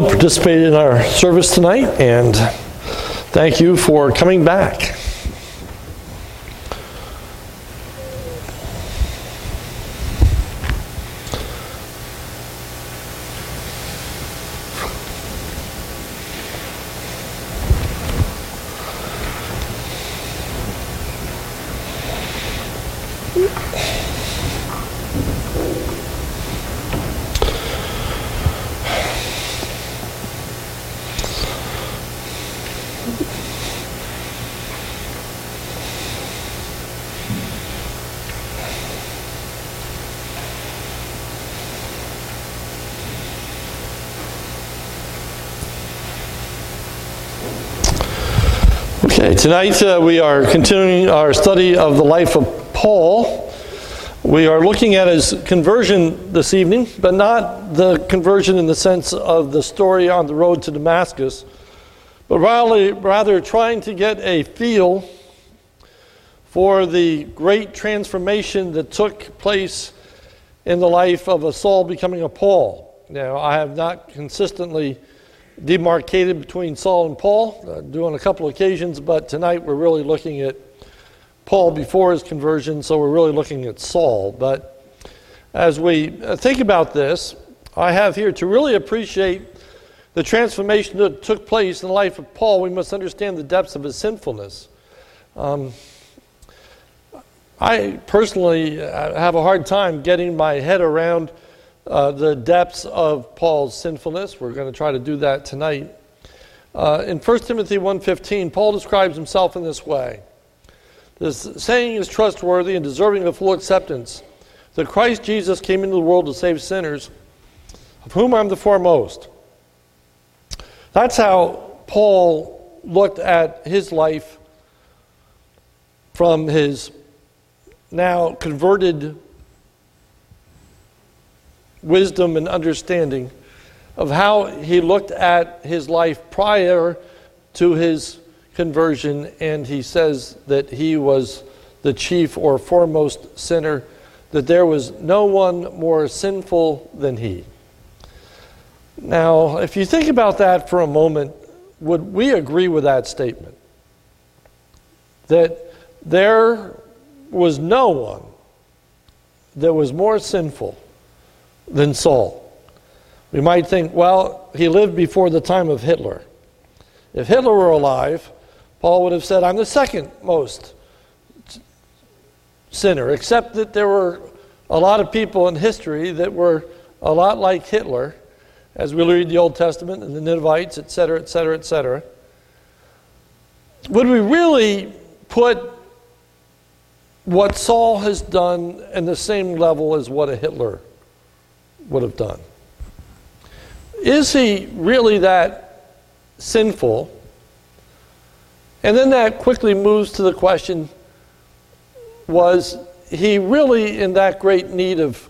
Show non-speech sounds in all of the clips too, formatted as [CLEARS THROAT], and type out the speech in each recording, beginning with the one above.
participated in our service tonight, and thank you for coming back. Tonight uh, we are continuing our study of the life of Paul. We are looking at his conversion this evening, but not the conversion in the sense of the story on the road to Damascus, but rather, rather trying to get a feel for the great transformation that took place in the life of a Saul becoming a Paul. Now, I have not consistently demarcated between Saul and Paul, uh, do on a couple occasions, but tonight we're really looking at Paul before his conversion, so we're really looking at Saul. But as we uh, think about this, I have here to really appreciate the transformation that took place in the life of Paul, we must understand the depths of his sinfulness. Um, I personally uh, have a hard time getting my head around uh, the depths of Paul's sinfulness. We're going to try to do that tonight. Uh, in 1 Timothy 1.15, Paul describes himself in this way. This saying is trustworthy and deserving of full acceptance, that Christ Jesus came into the world to save sinners, of whom I'm the foremost. That's how Paul looked at his life from his now converted wisdom and understanding of how he looked at his life prior to his conversion, and he says that he was the chief or foremost sinner, that there was no one more sinful than he. Now, if you think about that for a moment, would we agree with that statement? That there was no one that was more sinful than Saul. We might think, well, he lived before the time of Hitler. If Hitler were alive, Paul would have said, I'm the second most sinner, except that there were a lot of people in history that were a lot like Hitler, as we read the Old Testament and the Ninevites, etc., etc., etc. Would we really put what Saul has done in the same level as what a Hitler would have done. Is he really that sinful? And then that quickly moves to the question was he really in that great need of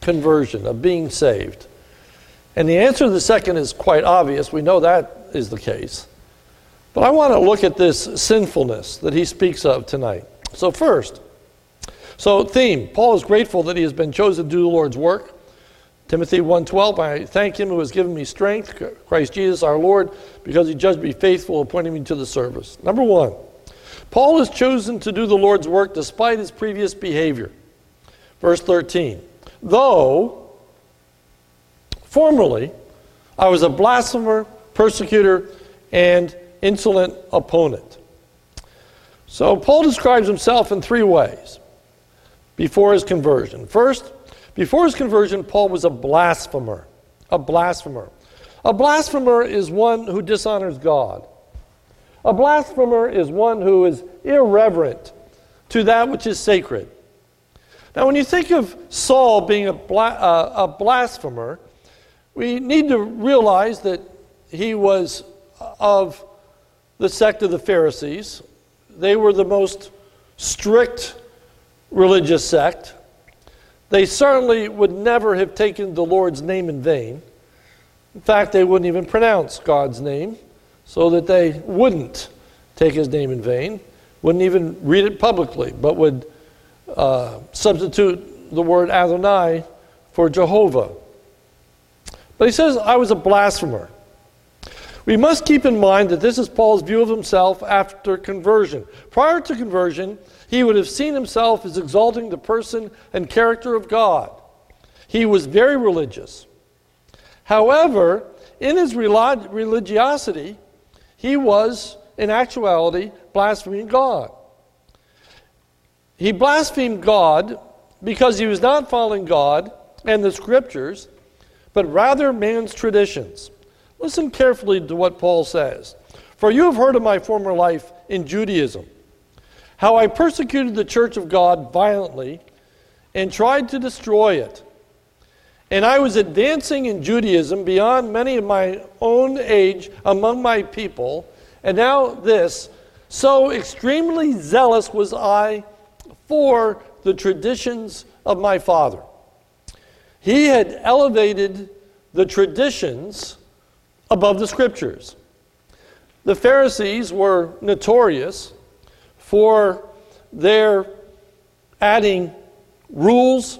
conversion, of being saved? And the answer to the second is quite obvious. We know that is the case. But I want to look at this sinfulness that he speaks of tonight. So, first, so theme Paul is grateful that he has been chosen to do the Lord's work. Timothy 1:12 I thank him who has given me strength Christ Jesus our Lord because he judged me faithful appointing me to the service. Number 1. Paul has chosen to do the Lord's work despite his previous behavior. Verse 13. Though formerly I was a blasphemer, persecutor, and insolent opponent. So Paul describes himself in three ways before his conversion. First, before his conversion, Paul was a blasphemer. A blasphemer. A blasphemer is one who dishonors God. A blasphemer is one who is irreverent to that which is sacred. Now, when you think of Saul being a, bla- uh, a blasphemer, we need to realize that he was of the sect of the Pharisees. They were the most strict religious sect. They certainly would never have taken the Lord's name in vain. In fact, they wouldn't even pronounce God's name so that they wouldn't take his name in vain, wouldn't even read it publicly, but would uh, substitute the word Adonai for Jehovah. But he says, I was a blasphemer. We must keep in mind that this is Paul's view of himself after conversion. Prior to conversion, he would have seen himself as exalting the person and character of God. He was very religious. However, in his religiosity, he was, in actuality, blaspheming God. He blasphemed God because he was not following God and the scriptures, but rather man's traditions. Listen carefully to what Paul says. For you have heard of my former life in Judaism, how I persecuted the church of God violently and tried to destroy it. And I was advancing in Judaism beyond many of my own age among my people. And now, this so extremely zealous was I for the traditions of my father. He had elevated the traditions above the scriptures. The Pharisees were notorious for their adding rules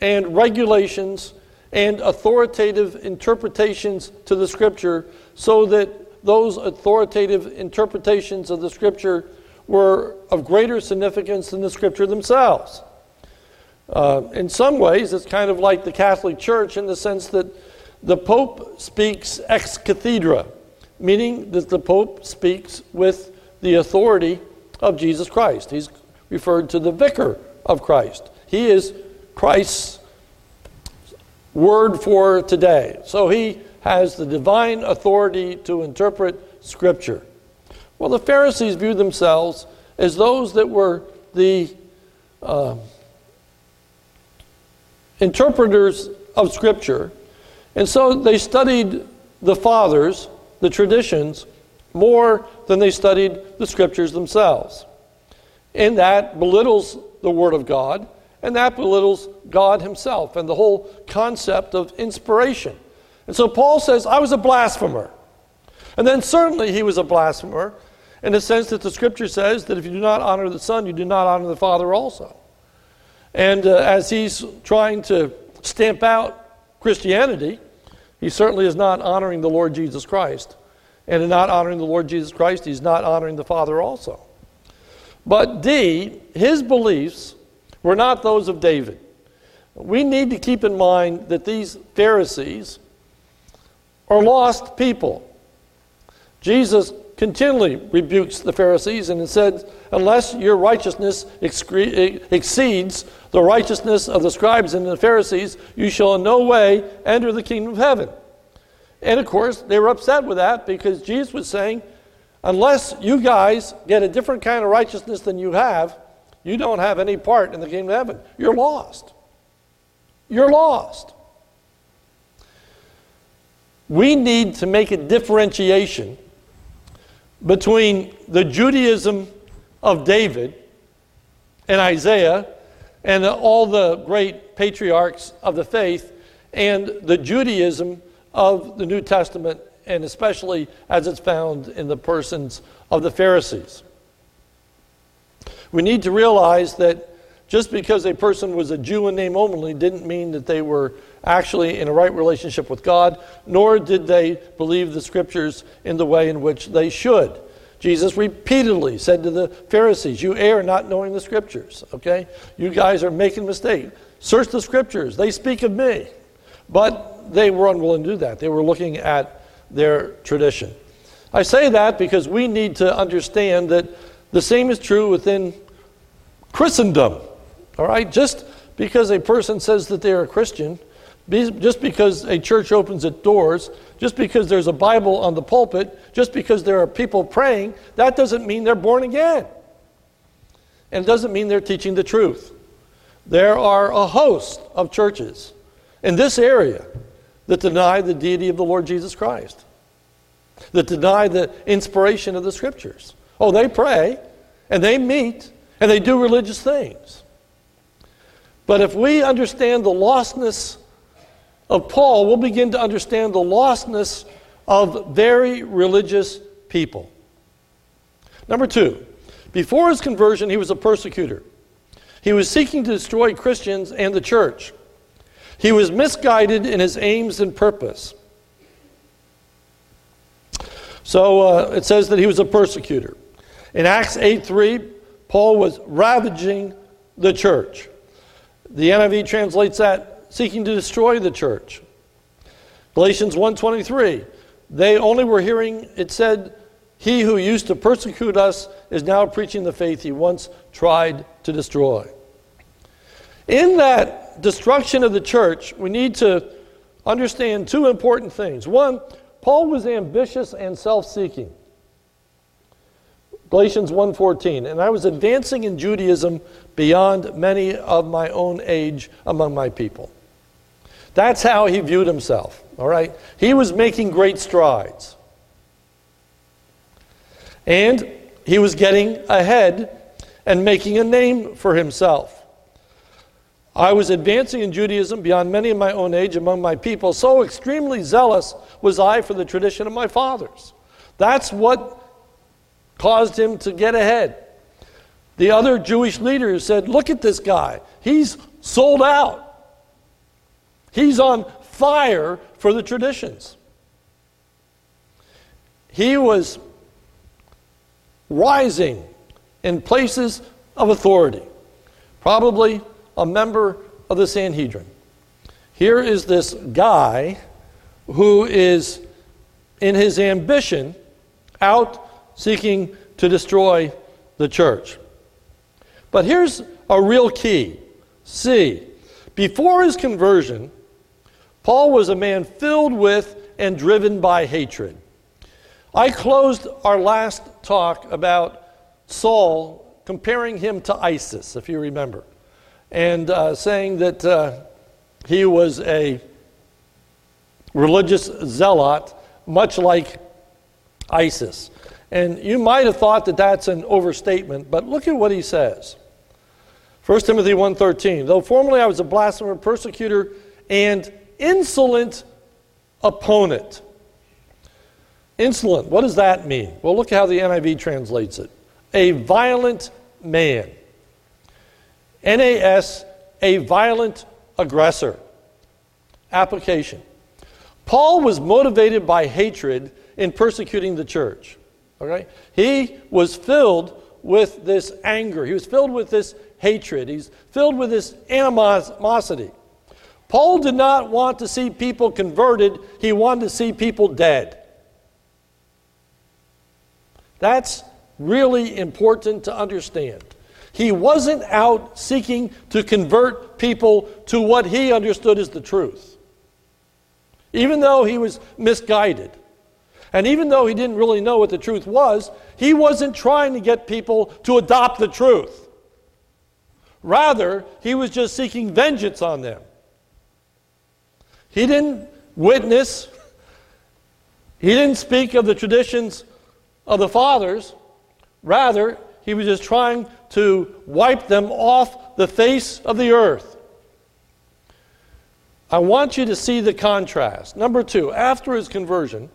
and regulations and authoritative interpretations to the scripture so that those authoritative interpretations of the scripture were of greater significance than the scripture themselves. Uh, in some ways, it's kind of like the Catholic Church in the sense that the Pope speaks ex cathedra, meaning that the Pope speaks with the authority of Jesus Christ. He's referred to the vicar of Christ. He is Christ's word for today. So he has the divine authority to interpret Scripture. Well, the Pharisees viewed themselves as those that were the uh, interpreters of Scripture, and so they studied the fathers, the traditions, more than they studied the Scriptures themselves. And that belittles the Word of God, and that belittles God Himself and the whole concept of inspiration. And so Paul says, I was a blasphemer. And then certainly he was a blasphemer in the sense that the scripture says that if you do not honor the Son, you do not honor the Father also. And uh, as he's trying to stamp out Christianity, he certainly is not honoring the Lord Jesus Christ. And in not honoring the Lord Jesus Christ, he's not honoring the Father also. But D, his beliefs were not those of David. We need to keep in mind that these Pharisees are lost people. Jesus continually rebukes the Pharisees and said, Unless your righteousness exceeds the righteousness of the scribes and the Pharisees, you shall in no way enter the kingdom of heaven. And of course, they were upset with that because Jesus was saying, Unless you guys get a different kind of righteousness than you have, you don't have any part in the kingdom of heaven. You're lost. You're lost. We need to make a differentiation between the Judaism of David and Isaiah and all the great patriarchs of the faith and the Judaism of the New Testament, and especially as it's found in the persons of the Pharisees. We need to realize that just because a person was a Jew in name only didn't mean that they were actually in a right relationship with God, nor did they believe the scriptures in the way in which they should. Jesus repeatedly said to the Pharisees, You err not knowing the scriptures, okay? You guys are making a mistake. Search the scriptures, they speak of me. But they were unwilling to do that. They were looking at their tradition. I say that because we need to understand that the same is true within Christendom. All right? Just because a person says that they're a Christian just because a church opens its doors, just because there's a Bible on the pulpit, just because there are people praying, that doesn't mean they're born again. And it doesn't mean they're teaching the truth. There are a host of churches in this area that deny the deity of the Lord Jesus Christ, that deny the inspiration of the scriptures. Oh, they pray and they meet and they do religious things. But if we understand the lostness of Paul, we'll begin to understand the lostness of very religious people. Number two, before his conversion, he was a persecutor. He was seeking to destroy Christians and the church. He was misguided in his aims and purpose. So uh, it says that he was a persecutor. In Acts 8 3, Paul was ravaging the church. The NIV translates that seeking to destroy the church. Galatians 1:23, they only were hearing it said, "He who used to persecute us is now preaching the faith he once tried to destroy." In that destruction of the church, we need to understand two important things. One, Paul was ambitious and self-seeking. Galatians 1:14, and I was advancing in Judaism beyond many of my own age among my people. That's how he viewed himself, all right? He was making great strides. And he was getting ahead and making a name for himself. I was advancing in Judaism beyond many of my own age among my people. So extremely zealous was I for the tradition of my fathers. That's what caused him to get ahead. The other Jewish leaders said, Look at this guy. He's sold out. He's on fire for the traditions. He was rising in places of authority, probably a member of the Sanhedrin. Here is this guy who is, in his ambition, out seeking to destroy the church. But here's a real key See, Before his conversion, Paul was a man filled with and driven by hatred. I closed our last talk about Saul comparing him to ISIS, if you remember, and uh, saying that uh, he was a religious zealot, much like ISIS. And you might have thought that that's an overstatement, but look at what he says. 1 Timothy 1:13 Though formerly I was a blasphemer, persecutor, and insolent opponent. Insolent, what does that mean? Well, look how the NIV translates it. A violent man. NAS, a violent aggressor. Application. Paul was motivated by hatred in persecuting the church. Okay? He was filled with this anger. He was filled with this hatred. He's filled with this animosity. Paul did not want to see people converted, he wanted to see people dead. That's really important to understand. He wasn't out seeking to convert people to what he understood as the truth. Even though he was misguided, and even though he didn't really know what the truth was, he wasn't trying to get people to adopt the truth. Rather, he was just seeking vengeance on them. He didn't witness, he didn't speak of the traditions of the fathers. Rather, he was just trying to wipe them off the face of the earth. I want you to see the contrast. Number two, after his conversion,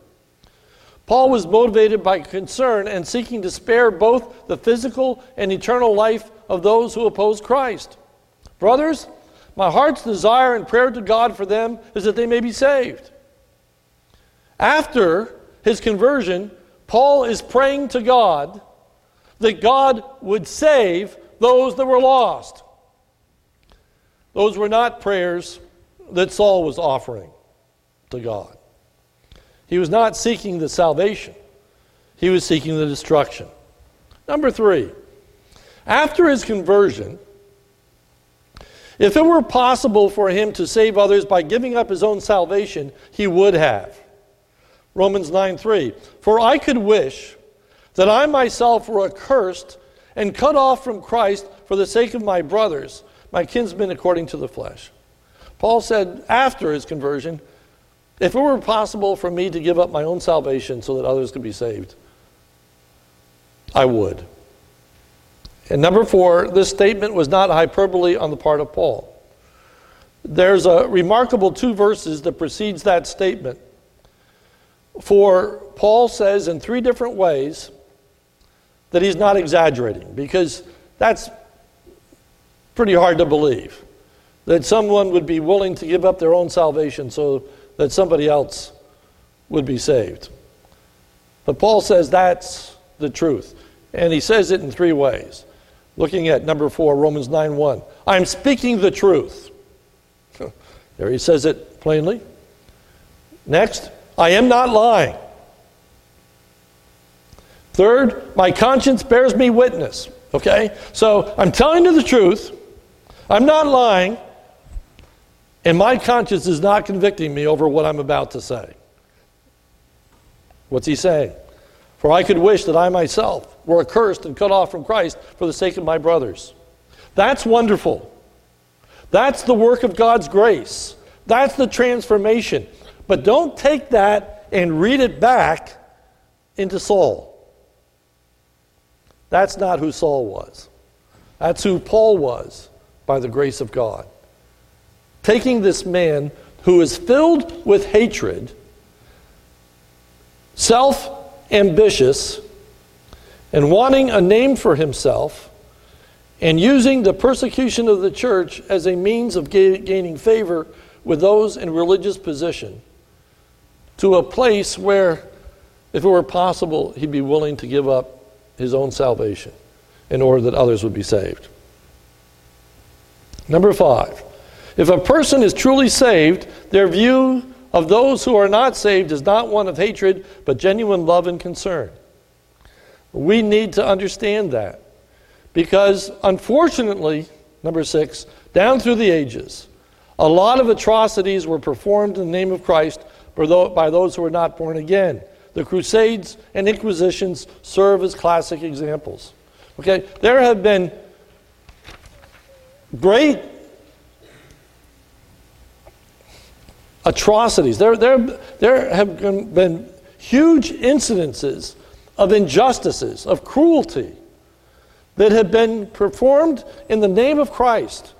Paul was motivated by concern and seeking to spare both the physical and eternal life of those who oppose Christ. Brothers, my heart's desire and prayer to God for them is that they may be saved. After his conversion, Paul is praying to God that God would save those that were lost. Those were not prayers that Saul was offering to God. He was not seeking the salvation, he was seeking the destruction. Number three, after his conversion, if it were possible for him to save others by giving up his own salvation, he would have. Romans 9 3. For I could wish that I myself were accursed and cut off from Christ for the sake of my brothers, my kinsmen according to the flesh. Paul said after his conversion, if it were possible for me to give up my own salvation so that others could be saved, I would. And number four, this statement was not hyperbole on the part of Paul. There's a remarkable two verses that precedes that statement. For Paul says in three different ways that he's not exaggerating, because that's pretty hard to believe that someone would be willing to give up their own salvation so that somebody else would be saved. But Paul says that's the truth. And he says it in three ways. Looking at number four, Romans 9 1. I'm speaking the truth. [LAUGHS] there he says it plainly. Next, I am not lying. Third, my conscience bears me witness. Okay? So I'm telling you the truth. I'm not lying. And my conscience is not convicting me over what I'm about to say. What's he saying? For I could wish that I myself were accursed and cut off from Christ for the sake of my brothers. That's wonderful. That's the work of God's grace. That's the transformation. But don't take that and read it back into Saul. That's not who Saul was. That's who Paul was by the grace of God. Taking this man who is filled with hatred, self ambitious, and wanting a name for himself, and using the persecution of the church as a means of ga- gaining favor with those in religious position to a place where, if it were possible, he'd be willing to give up his own salvation in order that others would be saved. Number five, if a person is truly saved, their view of those who are not saved is not one of hatred, but genuine love and concern. We need to understand that because, unfortunately, number six, down through the ages, a lot of atrocities were performed in the name of Christ by those who were not born again. The Crusades and Inquisitions serve as classic examples. Okay, there have been great atrocities. There, there, there have been huge incidences of injustices, of cruelty that have been performed in the name of Christ,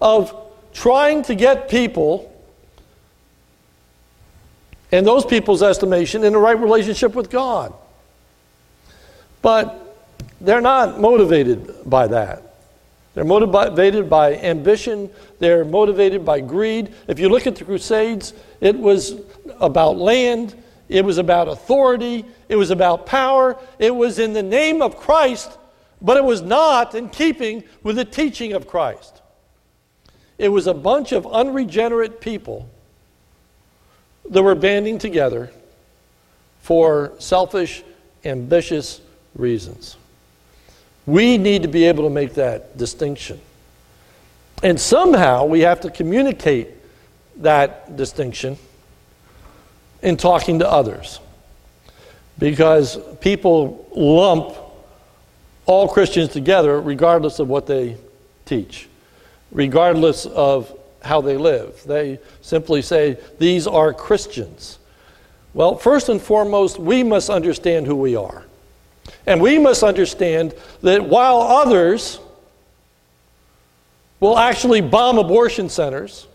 of trying to get people in those people's estimation, in the right relationship with God. But they're not motivated by that. They're motivated by ambition. They're motivated by greed. If you look at the Crusades, it was about land, it was about authority, it was about power. It was in the name of Christ, but it was not in keeping with the teaching of Christ. It was a bunch of unregenerate people that were banding together for selfish, ambitious reasons. We need to be able to make that distinction. And somehow we have to communicate that distinction in talking to others. Because people lump all Christians together regardless of what they teach, regardless of how they live. They simply say, These are Christians. Well, first and foremost, we must understand who we are. And we must understand that while others will actually bomb abortion centers,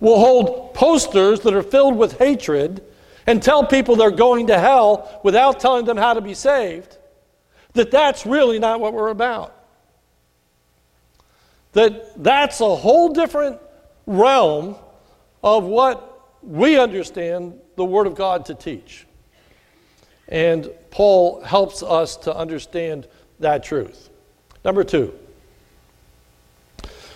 will hold posters that are filled with hatred, and tell people they're going to hell without telling them how to be saved, that that's really not what we're about. That that's a whole different realm of what we understand the Word of God to teach. And Paul helps us to understand that truth. Number two,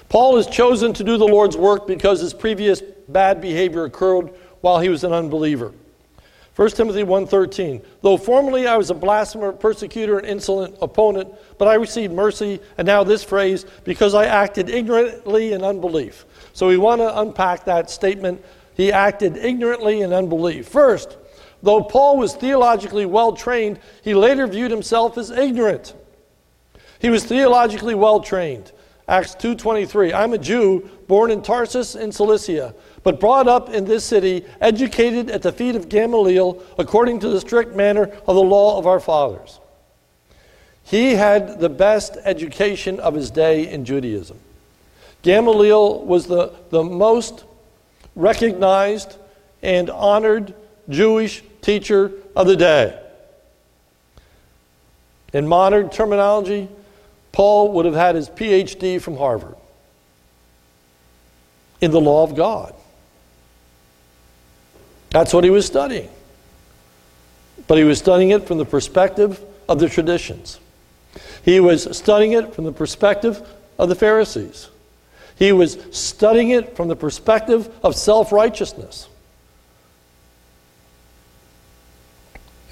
Paul is chosen to do the Lord's work because his previous bad behavior occurred while he was an unbeliever. 1 Timothy 1:13 Though formerly I was a blasphemer, persecutor and insolent opponent, but I received mercy and now this phrase because I acted ignorantly in unbelief. So we want to unpack that statement. He acted ignorantly in unbelief. First, though Paul was theologically well trained, he later viewed himself as ignorant. He was theologically well trained. Acts 2:23 I'm a Jew born in Tarsus in Cilicia but brought up in this city educated at the feet of Gamaliel according to the strict manner of the law of our fathers. He had the best education of his day in Judaism. Gamaliel was the, the most recognized and honored Jewish teacher of the day. In modern terminology, Paul would have had his PhD from Harvard in the law of God. That's what he was studying. but he was studying it from the perspective of the traditions. He was studying it from the perspective of the Pharisees. He was studying it from the perspective of self righteousness.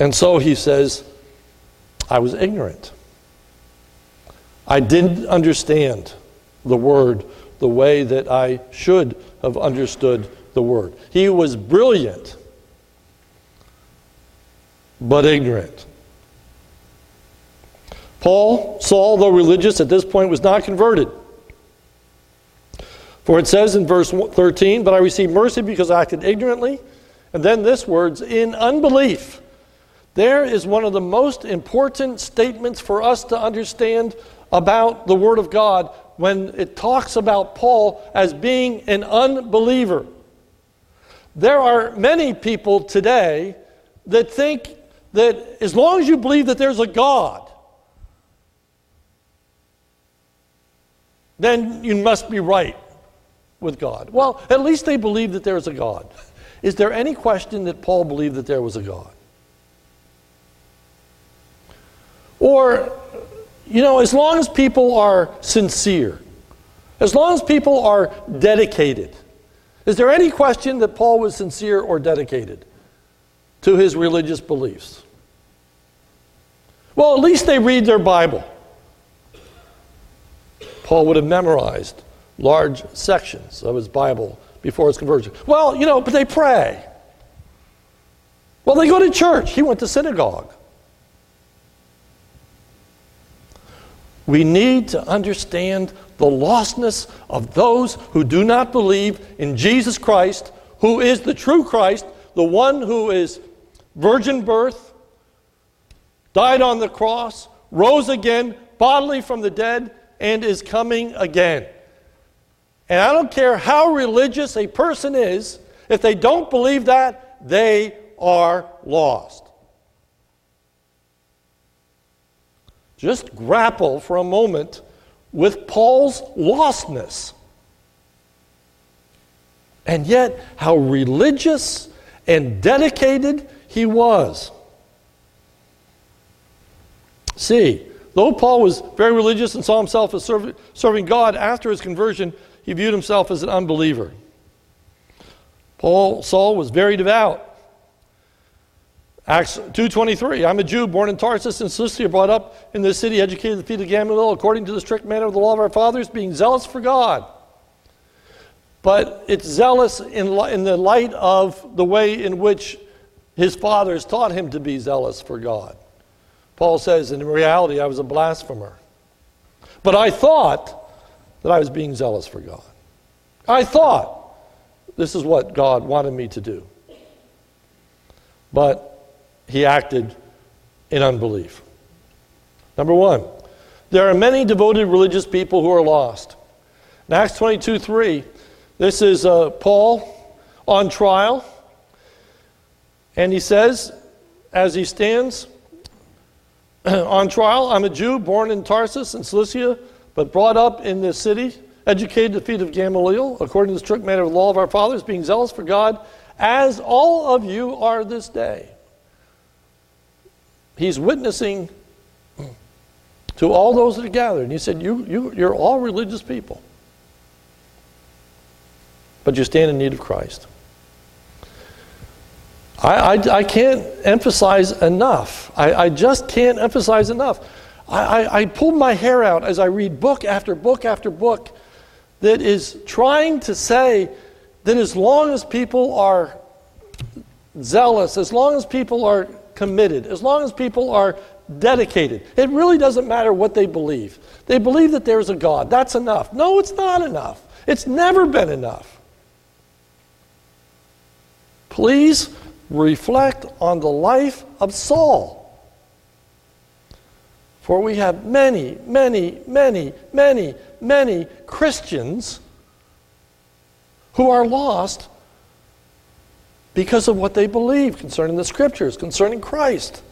And so he says, I was ignorant. I didn't understand the word the way that I should have understood the word. He was brilliant, but ignorant. Paul, Saul, though religious at this point, was not converted. For it says in verse 13, But I received mercy because I acted ignorantly. And then this words, in unbelief. There is one of the most important statements for us to understand about the Word of God when it talks about Paul as being an unbeliever. There are many people today that think that as long as you believe that there's a God, then you must be right with God. Well, at least they believe that there's a God. Is there any question that Paul believed that there was a God? Or, you know, as long as people are sincere, as long as people are dedicated, is there any question that Paul was sincere or dedicated to his religious beliefs? Well, at least they read their Bible. Paul would have memorized large sections of his Bible before his conversion. Well, you know, but they pray. Well, they go to church. He went to synagogue. We need to understand the lostness of those who do not believe in Jesus Christ, who is the true Christ, the one who is virgin birth, died on the cross, rose again bodily from the dead, and is coming again. And I don't care how religious a person is, if they don't believe that, they are lost. Just grapple for a moment with Paul's lostness. And yet, how religious and dedicated he was. See, though Paul was very religious and saw himself as serving God after his conversion, he viewed himself as an unbeliever. Paul, Saul was very devout. Acts 2.23, I'm a Jew born in Tarsus and Cilicia, brought up in this city, educated at the feet of Gamaliel, according to the strict manner of the law of our fathers, being zealous for God. But it's zealous in, in the light of the way in which his fathers taught him to be zealous for God. Paul says, in reality, I was a blasphemer. But I thought that I was being zealous for God. I thought this is what God wanted me to do. But he acted in unbelief. Number one, there are many devoted religious people who are lost. In Acts 22 3, this is uh, Paul on trial. And he says, as he stands [CLEARS THROAT] on trial, I'm a Jew born in Tarsus in Cilicia, but brought up in this city, educated at the feet of Gamaliel, according to the strict manner of the law of our fathers, being zealous for God, as all of you are this day he's witnessing to all those that are gathered. And he said, you, you, You're all religious people, but you stand in need of Christ. I, I, I can't emphasize enough. I, I just can't emphasize enough. I, I, I pulled my hair out as I read book after book after book that is trying to say that as long as people are zealous, as long as people are committed, as long as people are dedicated, it really doesn't matter what they believe. They believe that there's a God. That's enough. No, it's not enough. It's never been enough. Please reflect on the life of Saul. For we have many, many, many, many, many Christians who are lost because of what they believe concerning the scriptures, concerning Christ.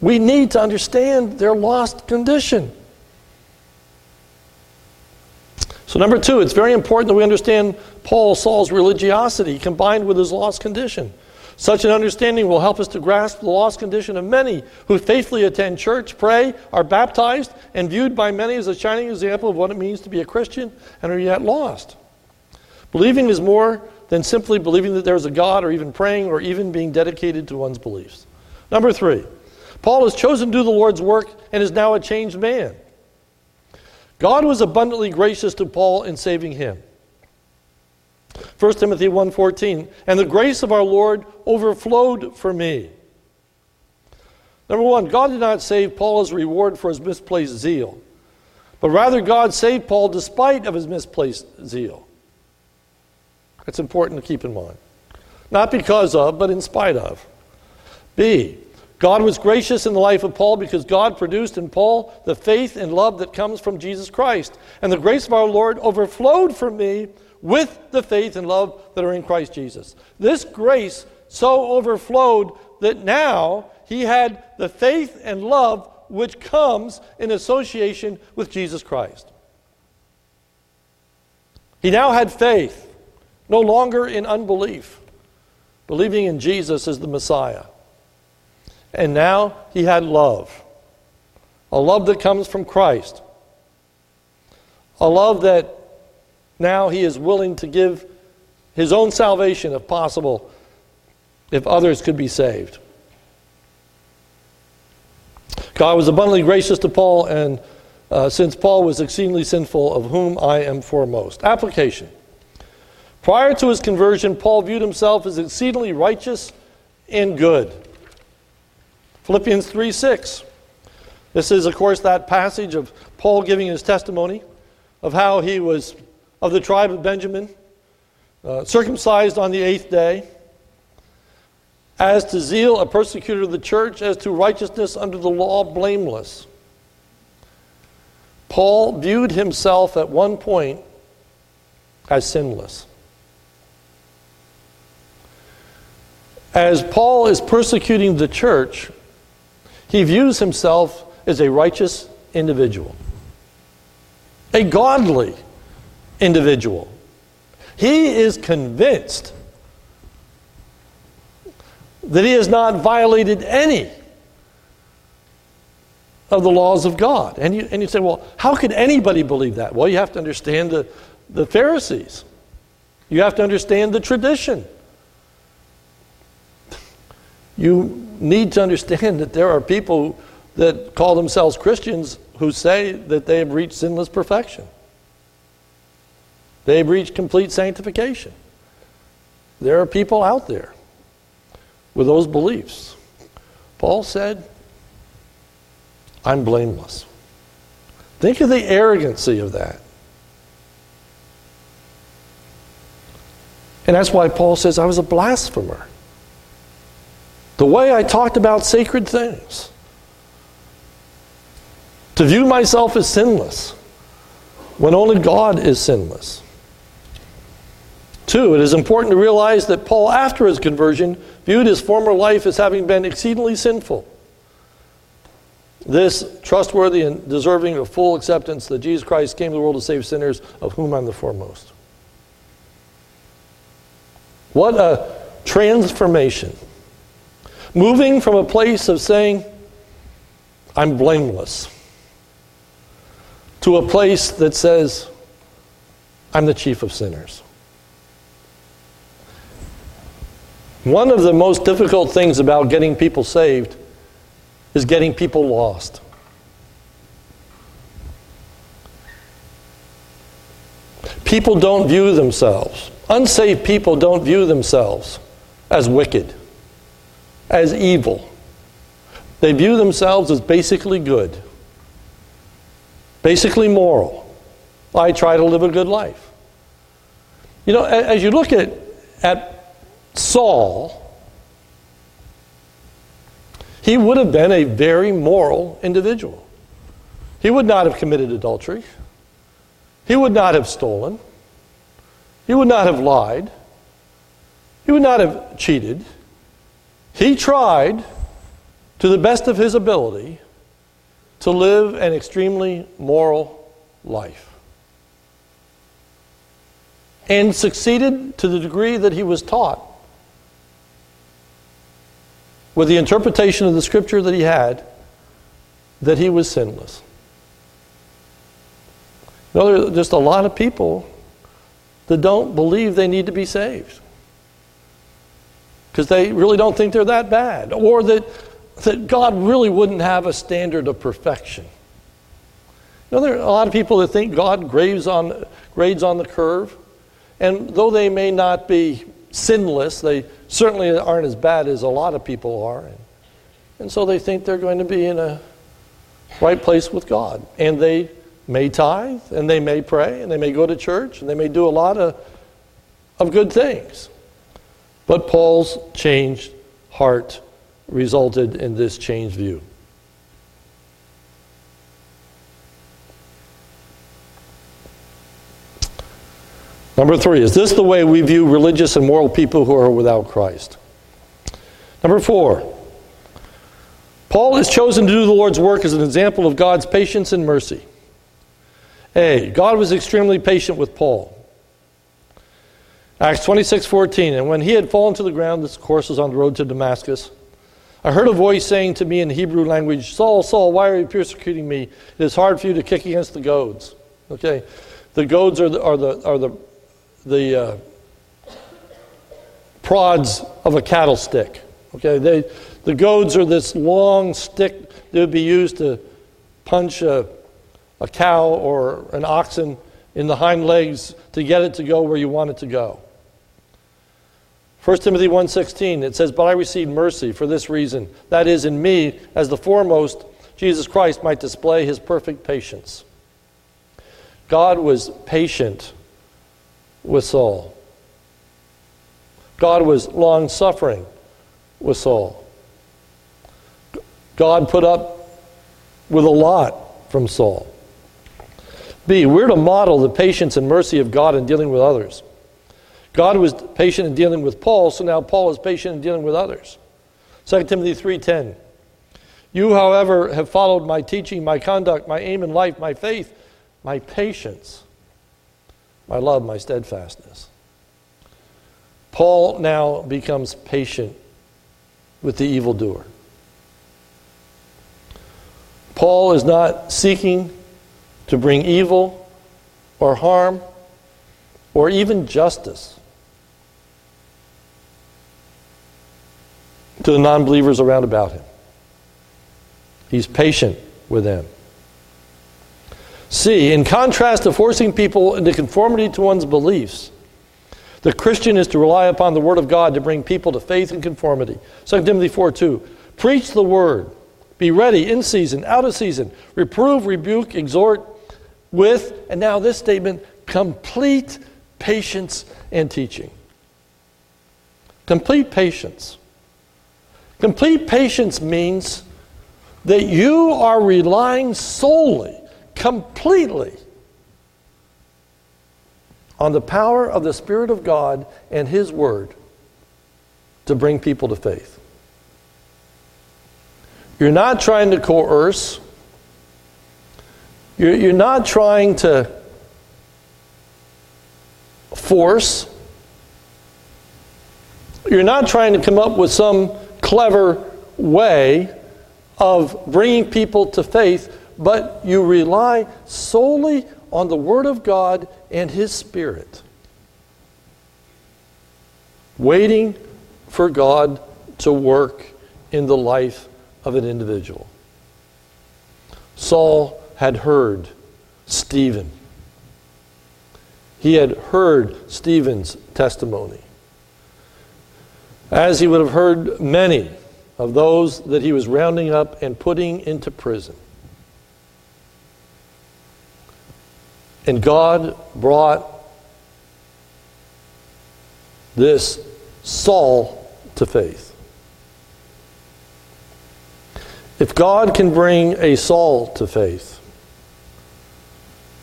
We need to understand their lost condition. So, number two, it's very important that we understand Paul Saul's religiosity combined with his lost condition. Such an understanding will help us to grasp the lost condition of many who faithfully attend church, pray, are baptized, and viewed by many as a shining example of what it means to be a Christian and are yet lost. Believing is more than simply believing that there is a God or even praying or even being dedicated to one's beliefs. Number three, Paul has chosen to do the Lord's work and is now a changed man. God was abundantly gracious to Paul in saving him. 1 Timothy 1:14, and the grace of our Lord overflowed for me. Number 1, God did not save Paul as a reward for his misplaced zeal, but rather God saved Paul despite of his misplaced zeal. That's important to keep in mind. Not because of, but in spite of. B, God was gracious in the life of Paul because God produced in Paul the faith and love that comes from Jesus Christ. And the grace of our Lord overflowed from me with the faith and love that are in Christ Jesus. This grace so overflowed that now he had the faith and love which comes in association with Jesus Christ. He now had faith, no longer in unbelief, believing in Jesus as the Messiah. And now he had love. A love that comes from Christ. A love that now he is willing to give his own salvation, if possible, if others could be saved. God was abundantly gracious to Paul, and uh, since Paul was exceedingly sinful, of whom I am foremost. Application. Prior to his conversion, Paul viewed himself as exceedingly righteous and good. Philippians 3 6. This is, of course, that passage of Paul giving his testimony of how he was of the tribe of Benjamin, uh, circumcised on the eighth day, as to zeal, a persecutor of the church, as to righteousness under the law, blameless. Paul viewed himself at one point as sinless. As Paul is persecuting the church, he views himself as a righteous individual, a godly individual. He is convinced that he has not violated any of the laws of God. And you, and you say, well, how could anybody believe that? Well, you have to understand the, the Pharisees, you have to understand the tradition. You need to understand that there are people that call themselves Christians who say that they have reached sinless perfection. They've reached complete sanctification. There are people out there with those beliefs. Paul said, I'm blameless. Think of the arrogancy of that. And that's why Paul says, I was a blasphemer. The way I talked about sacred things. To view myself as sinless when only God is sinless. Two, it is important to realize that Paul, after his conversion, viewed his former life as having been exceedingly sinful. This trustworthy and deserving of full acceptance that Jesus Christ came to the world to save sinners, of whom I'm the foremost. What a transformation. Moving from a place of saying, I'm blameless, to a place that says, I'm the chief of sinners. One of the most difficult things about getting people saved is getting people lost. People don't view themselves, unsaved people don't view themselves as wicked as evil. They view themselves as basically good, basically moral. I try to live a good life. You know, as you look at, at Saul, he would have been a very moral individual. He would not have committed adultery. He would not have stolen. He would not have lied. He would not have cheated. He tried, to the best of his ability, to live an extremely moral life. And succeeded to the degree that he was taught with the interpretation of the scripture that he had, that he was sinless. You know, there are just a lot of people that don't believe they need to be saved because they really don't think they're that bad, or that, that God really wouldn't have a standard of perfection. You know, there are a lot of people that think God grades on, grades on the curve, and though they may not be sinless, they certainly aren't as bad as a lot of people are. And, and so they think they're going to be in a right place with God. And they may tithe, and they may pray, and they may go to church, and they may do a lot of, of good things. But Paul's changed heart resulted in this changed view. Number three, is this the way we view religious and moral people who are without Christ? Number four, Paul is chosen to do the Lord's work as an example of God's patience and mercy. A, God was extremely patient with Paul. Acts 26 14. And when he had fallen to the ground, this course was on the road to Damascus. I heard a voice saying to me in the Hebrew language, Saul, Saul, why are you persecuting me? It is hard for you to kick against the goads. Okay? The goads are the, are the, are the, the uh, prods of a cattle stick. Okay? They, the goads are this long stick that would be used to punch a, a cow or an oxen in the hind legs to get it to go where you want it to go. 1 Timothy 1:16 it says but I received mercy for this reason that is in me as the foremost Jesus Christ might display his perfect patience. God was patient with Saul. God was long suffering with Saul. God put up with a lot from Saul. B, we're to model the patience and mercy of God in dealing with others. God was patient in dealing with Paul, so now Paul is patient in dealing with others. 2 Timothy 3:10. You, however, have followed my teaching, my conduct, my aim in life, my faith, my patience, my love, my steadfastness. Paul now becomes patient with the evildoer. Paul is not seeking to bring evil or harm or even justice to the non believers around about him. He's patient with them. C, in contrast to forcing people into conformity to one's beliefs, the Christian is to rely upon the Word of God to bring people to faith and conformity. 2 Timothy 4 2. Preach the Word. Be ready in season, out of season. Reprove, rebuke, exhort with, and now this statement, complete patience and teaching. Complete patience. Complete patience means that you are relying solely, completely, on the power of the Spirit of God and His Word to bring people to faith. You're not trying to coerce. You're, you're not trying to force. You're not trying to come up with some clever way of bringing people to faith, but you rely solely on the Word of God and His Spirit. Waiting for God to work in the life of an individual. Saul had heard Stephen. He had heard Stephen's testimony as he would have heard many of those that he was rounding up and putting into prison. And God brought this Saul to faith. If God can bring a Saul to faith,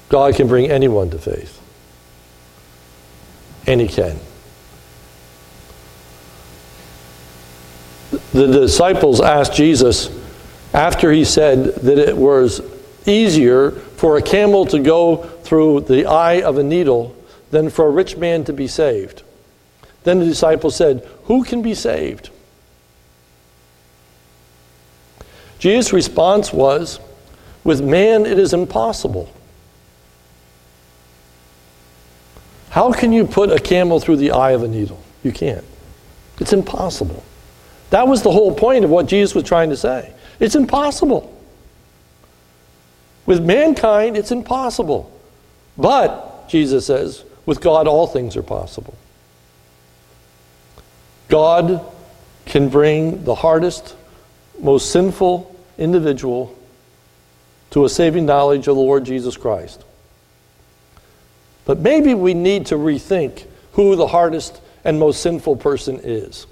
God can bring anyone to faith. And He can. The disciples asked Jesus after he said that it was easier for a camel to go through the eye of a needle than for a rich man to be saved. Then the disciples said, Who can be saved? Jesus' response was, With man it is impossible. How can you put a camel through the eye of a needle? You can't. It's impossible. That was the whole point of what Jesus was trying to say. It's impossible. With mankind, it's impossible. But, Jesus says, with God, all things are possible. God can bring the hardest, most sinful individual to a saving knowledge of the Lord Jesus Christ. But maybe we need to rethink who the hardest and most sinful person is.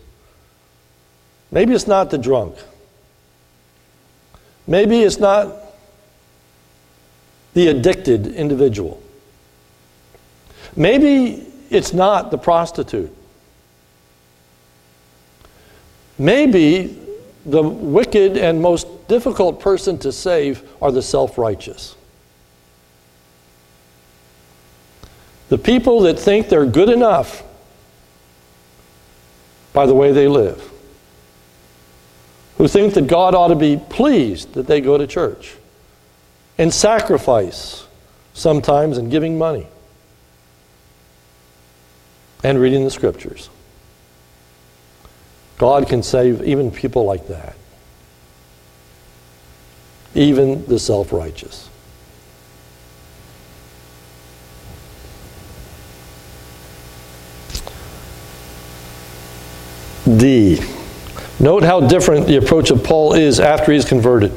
Maybe it's not the drunk. Maybe it's not the addicted individual. Maybe it's not the prostitute. Maybe the wicked and most difficult person to save are the self righteous. The people that think they're good enough by the way they live, who think that God ought to be pleased that they go to church and sacrifice sometimes in giving money and reading the scriptures. God can save even people like that, even the self righteous. D. Note how different the approach of Paul is after he's converted.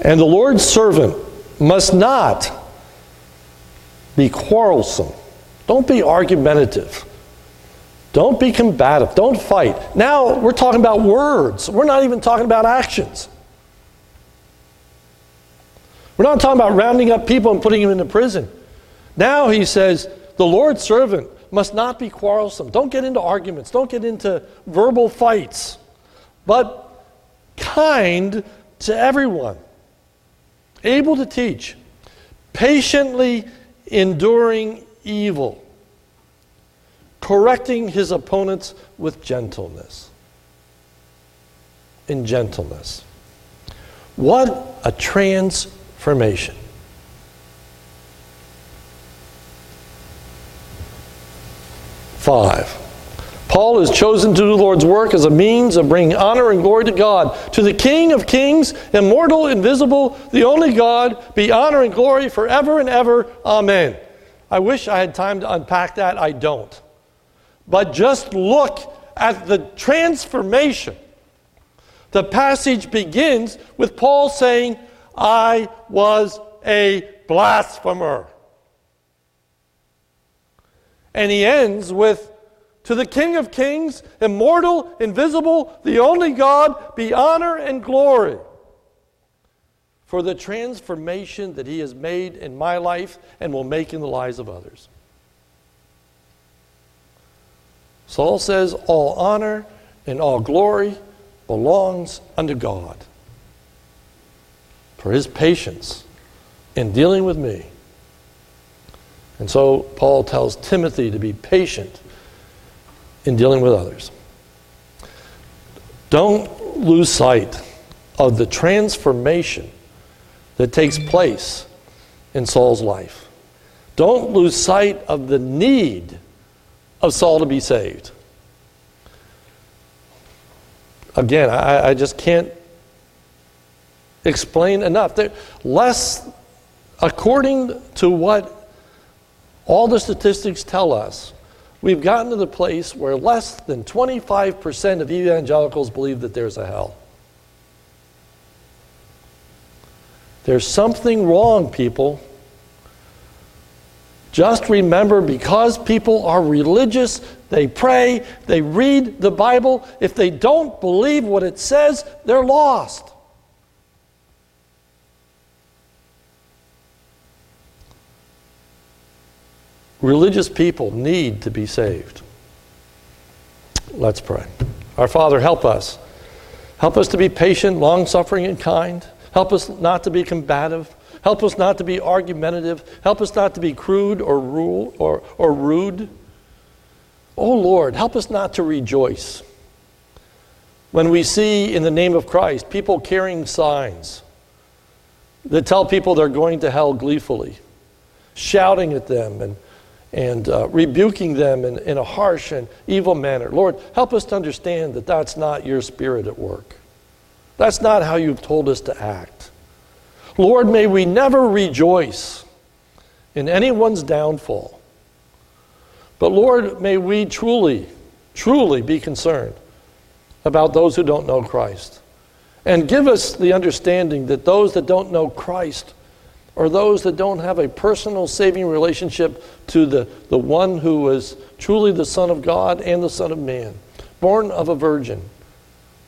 And the Lord's servant must not be quarrelsome. Don't be argumentative. Don't be combative. Don't fight. Now we're talking about words. We're not even talking about actions. We're not talking about rounding up people and putting them into prison. Now he says, the Lord's servant must not be quarrelsome. Don't get into arguments. Don't get into verbal fights. But kind to everyone. Able to teach. Patiently enduring evil correcting his opponents with gentleness. In gentleness. What a transformation. Five. Paul is chosen to do the Lord's work as a means of bringing honor and glory to God. To the King of kings, immortal, invisible, the only God, be honor and glory forever and ever. Amen. I wish I had time to unpack that. I don't. But just look at the transformation. The passage begins with Paul saying, I was a blasphemer. And he ends with, To the King of Kings, immortal, invisible, the only God, be honor and glory for the transformation that he has made in my life and will make in the lives of others. Saul says, All honor and all glory belongs unto God for his patience in dealing with me. And so Paul tells Timothy to be patient in dealing with others. Don't lose sight of the transformation that takes place in Saul's life. Don't lose sight of the need of Saul to be saved. Again, I, I just can't explain enough. There, less, according to what all the statistics tell us, we've gotten to the place where less than 25% of evangelicals believe that there's a hell. There's something wrong, people. Just remember because people are religious, they pray, they read the Bible, if they don't believe what it says, they're lost. Religious people need to be saved. Let's pray. Our Father, help us. Help us to be patient, long suffering, and kind. Help us not to be combative. Help us not to be argumentative. Help us not to be crude or, rule, or, or rude. Oh Lord, help us not to rejoice when we see in the name of Christ people carrying signs that tell people they're going to hell gleefully, shouting at them and, and uh, rebuking them in, in a harsh and evil manner. Lord, help us to understand that that's not your spirit at work. That's not how you've told us to act. Lord, may we never rejoice in anyone's downfall. But Lord, may we truly, truly be concerned about those who don't know Christ. And give us the understanding that those that don't know Christ or those that don't have a personal saving relationship to the, the one who was truly the Son of God and the Son of Man, born of a virgin,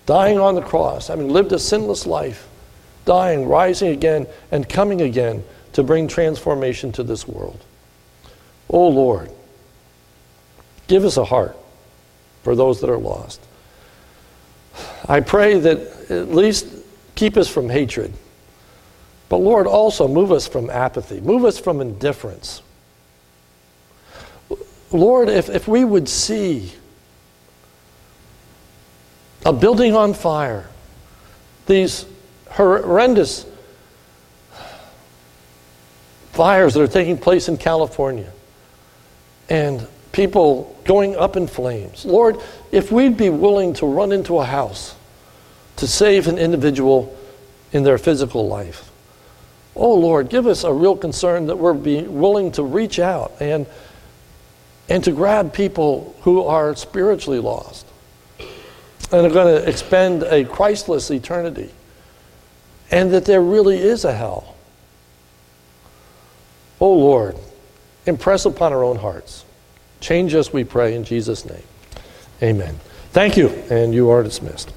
dying on the cross, having lived a sinless life, dying, rising again, and coming again to bring transformation to this world. Oh Lord, give us a heart for those that are lost. I pray that at least keep us from hatred. But Lord, also move us from apathy, move us from indifference. Lord, if, if we would see a building on fire, these horrendous fires that are taking place in California, and people going up in flames. Lord, if we'd be willing to run into a house to save an individual in their physical life, oh Lord, give us a real concern that we're being willing to reach out and, and to grab people who are spiritually lost and are going to expend a Christless eternity, and that there really is a hell. Oh Lord, impress upon our own hearts. Change us, we pray, in Jesus' name. Amen. Thank you, and you are dismissed.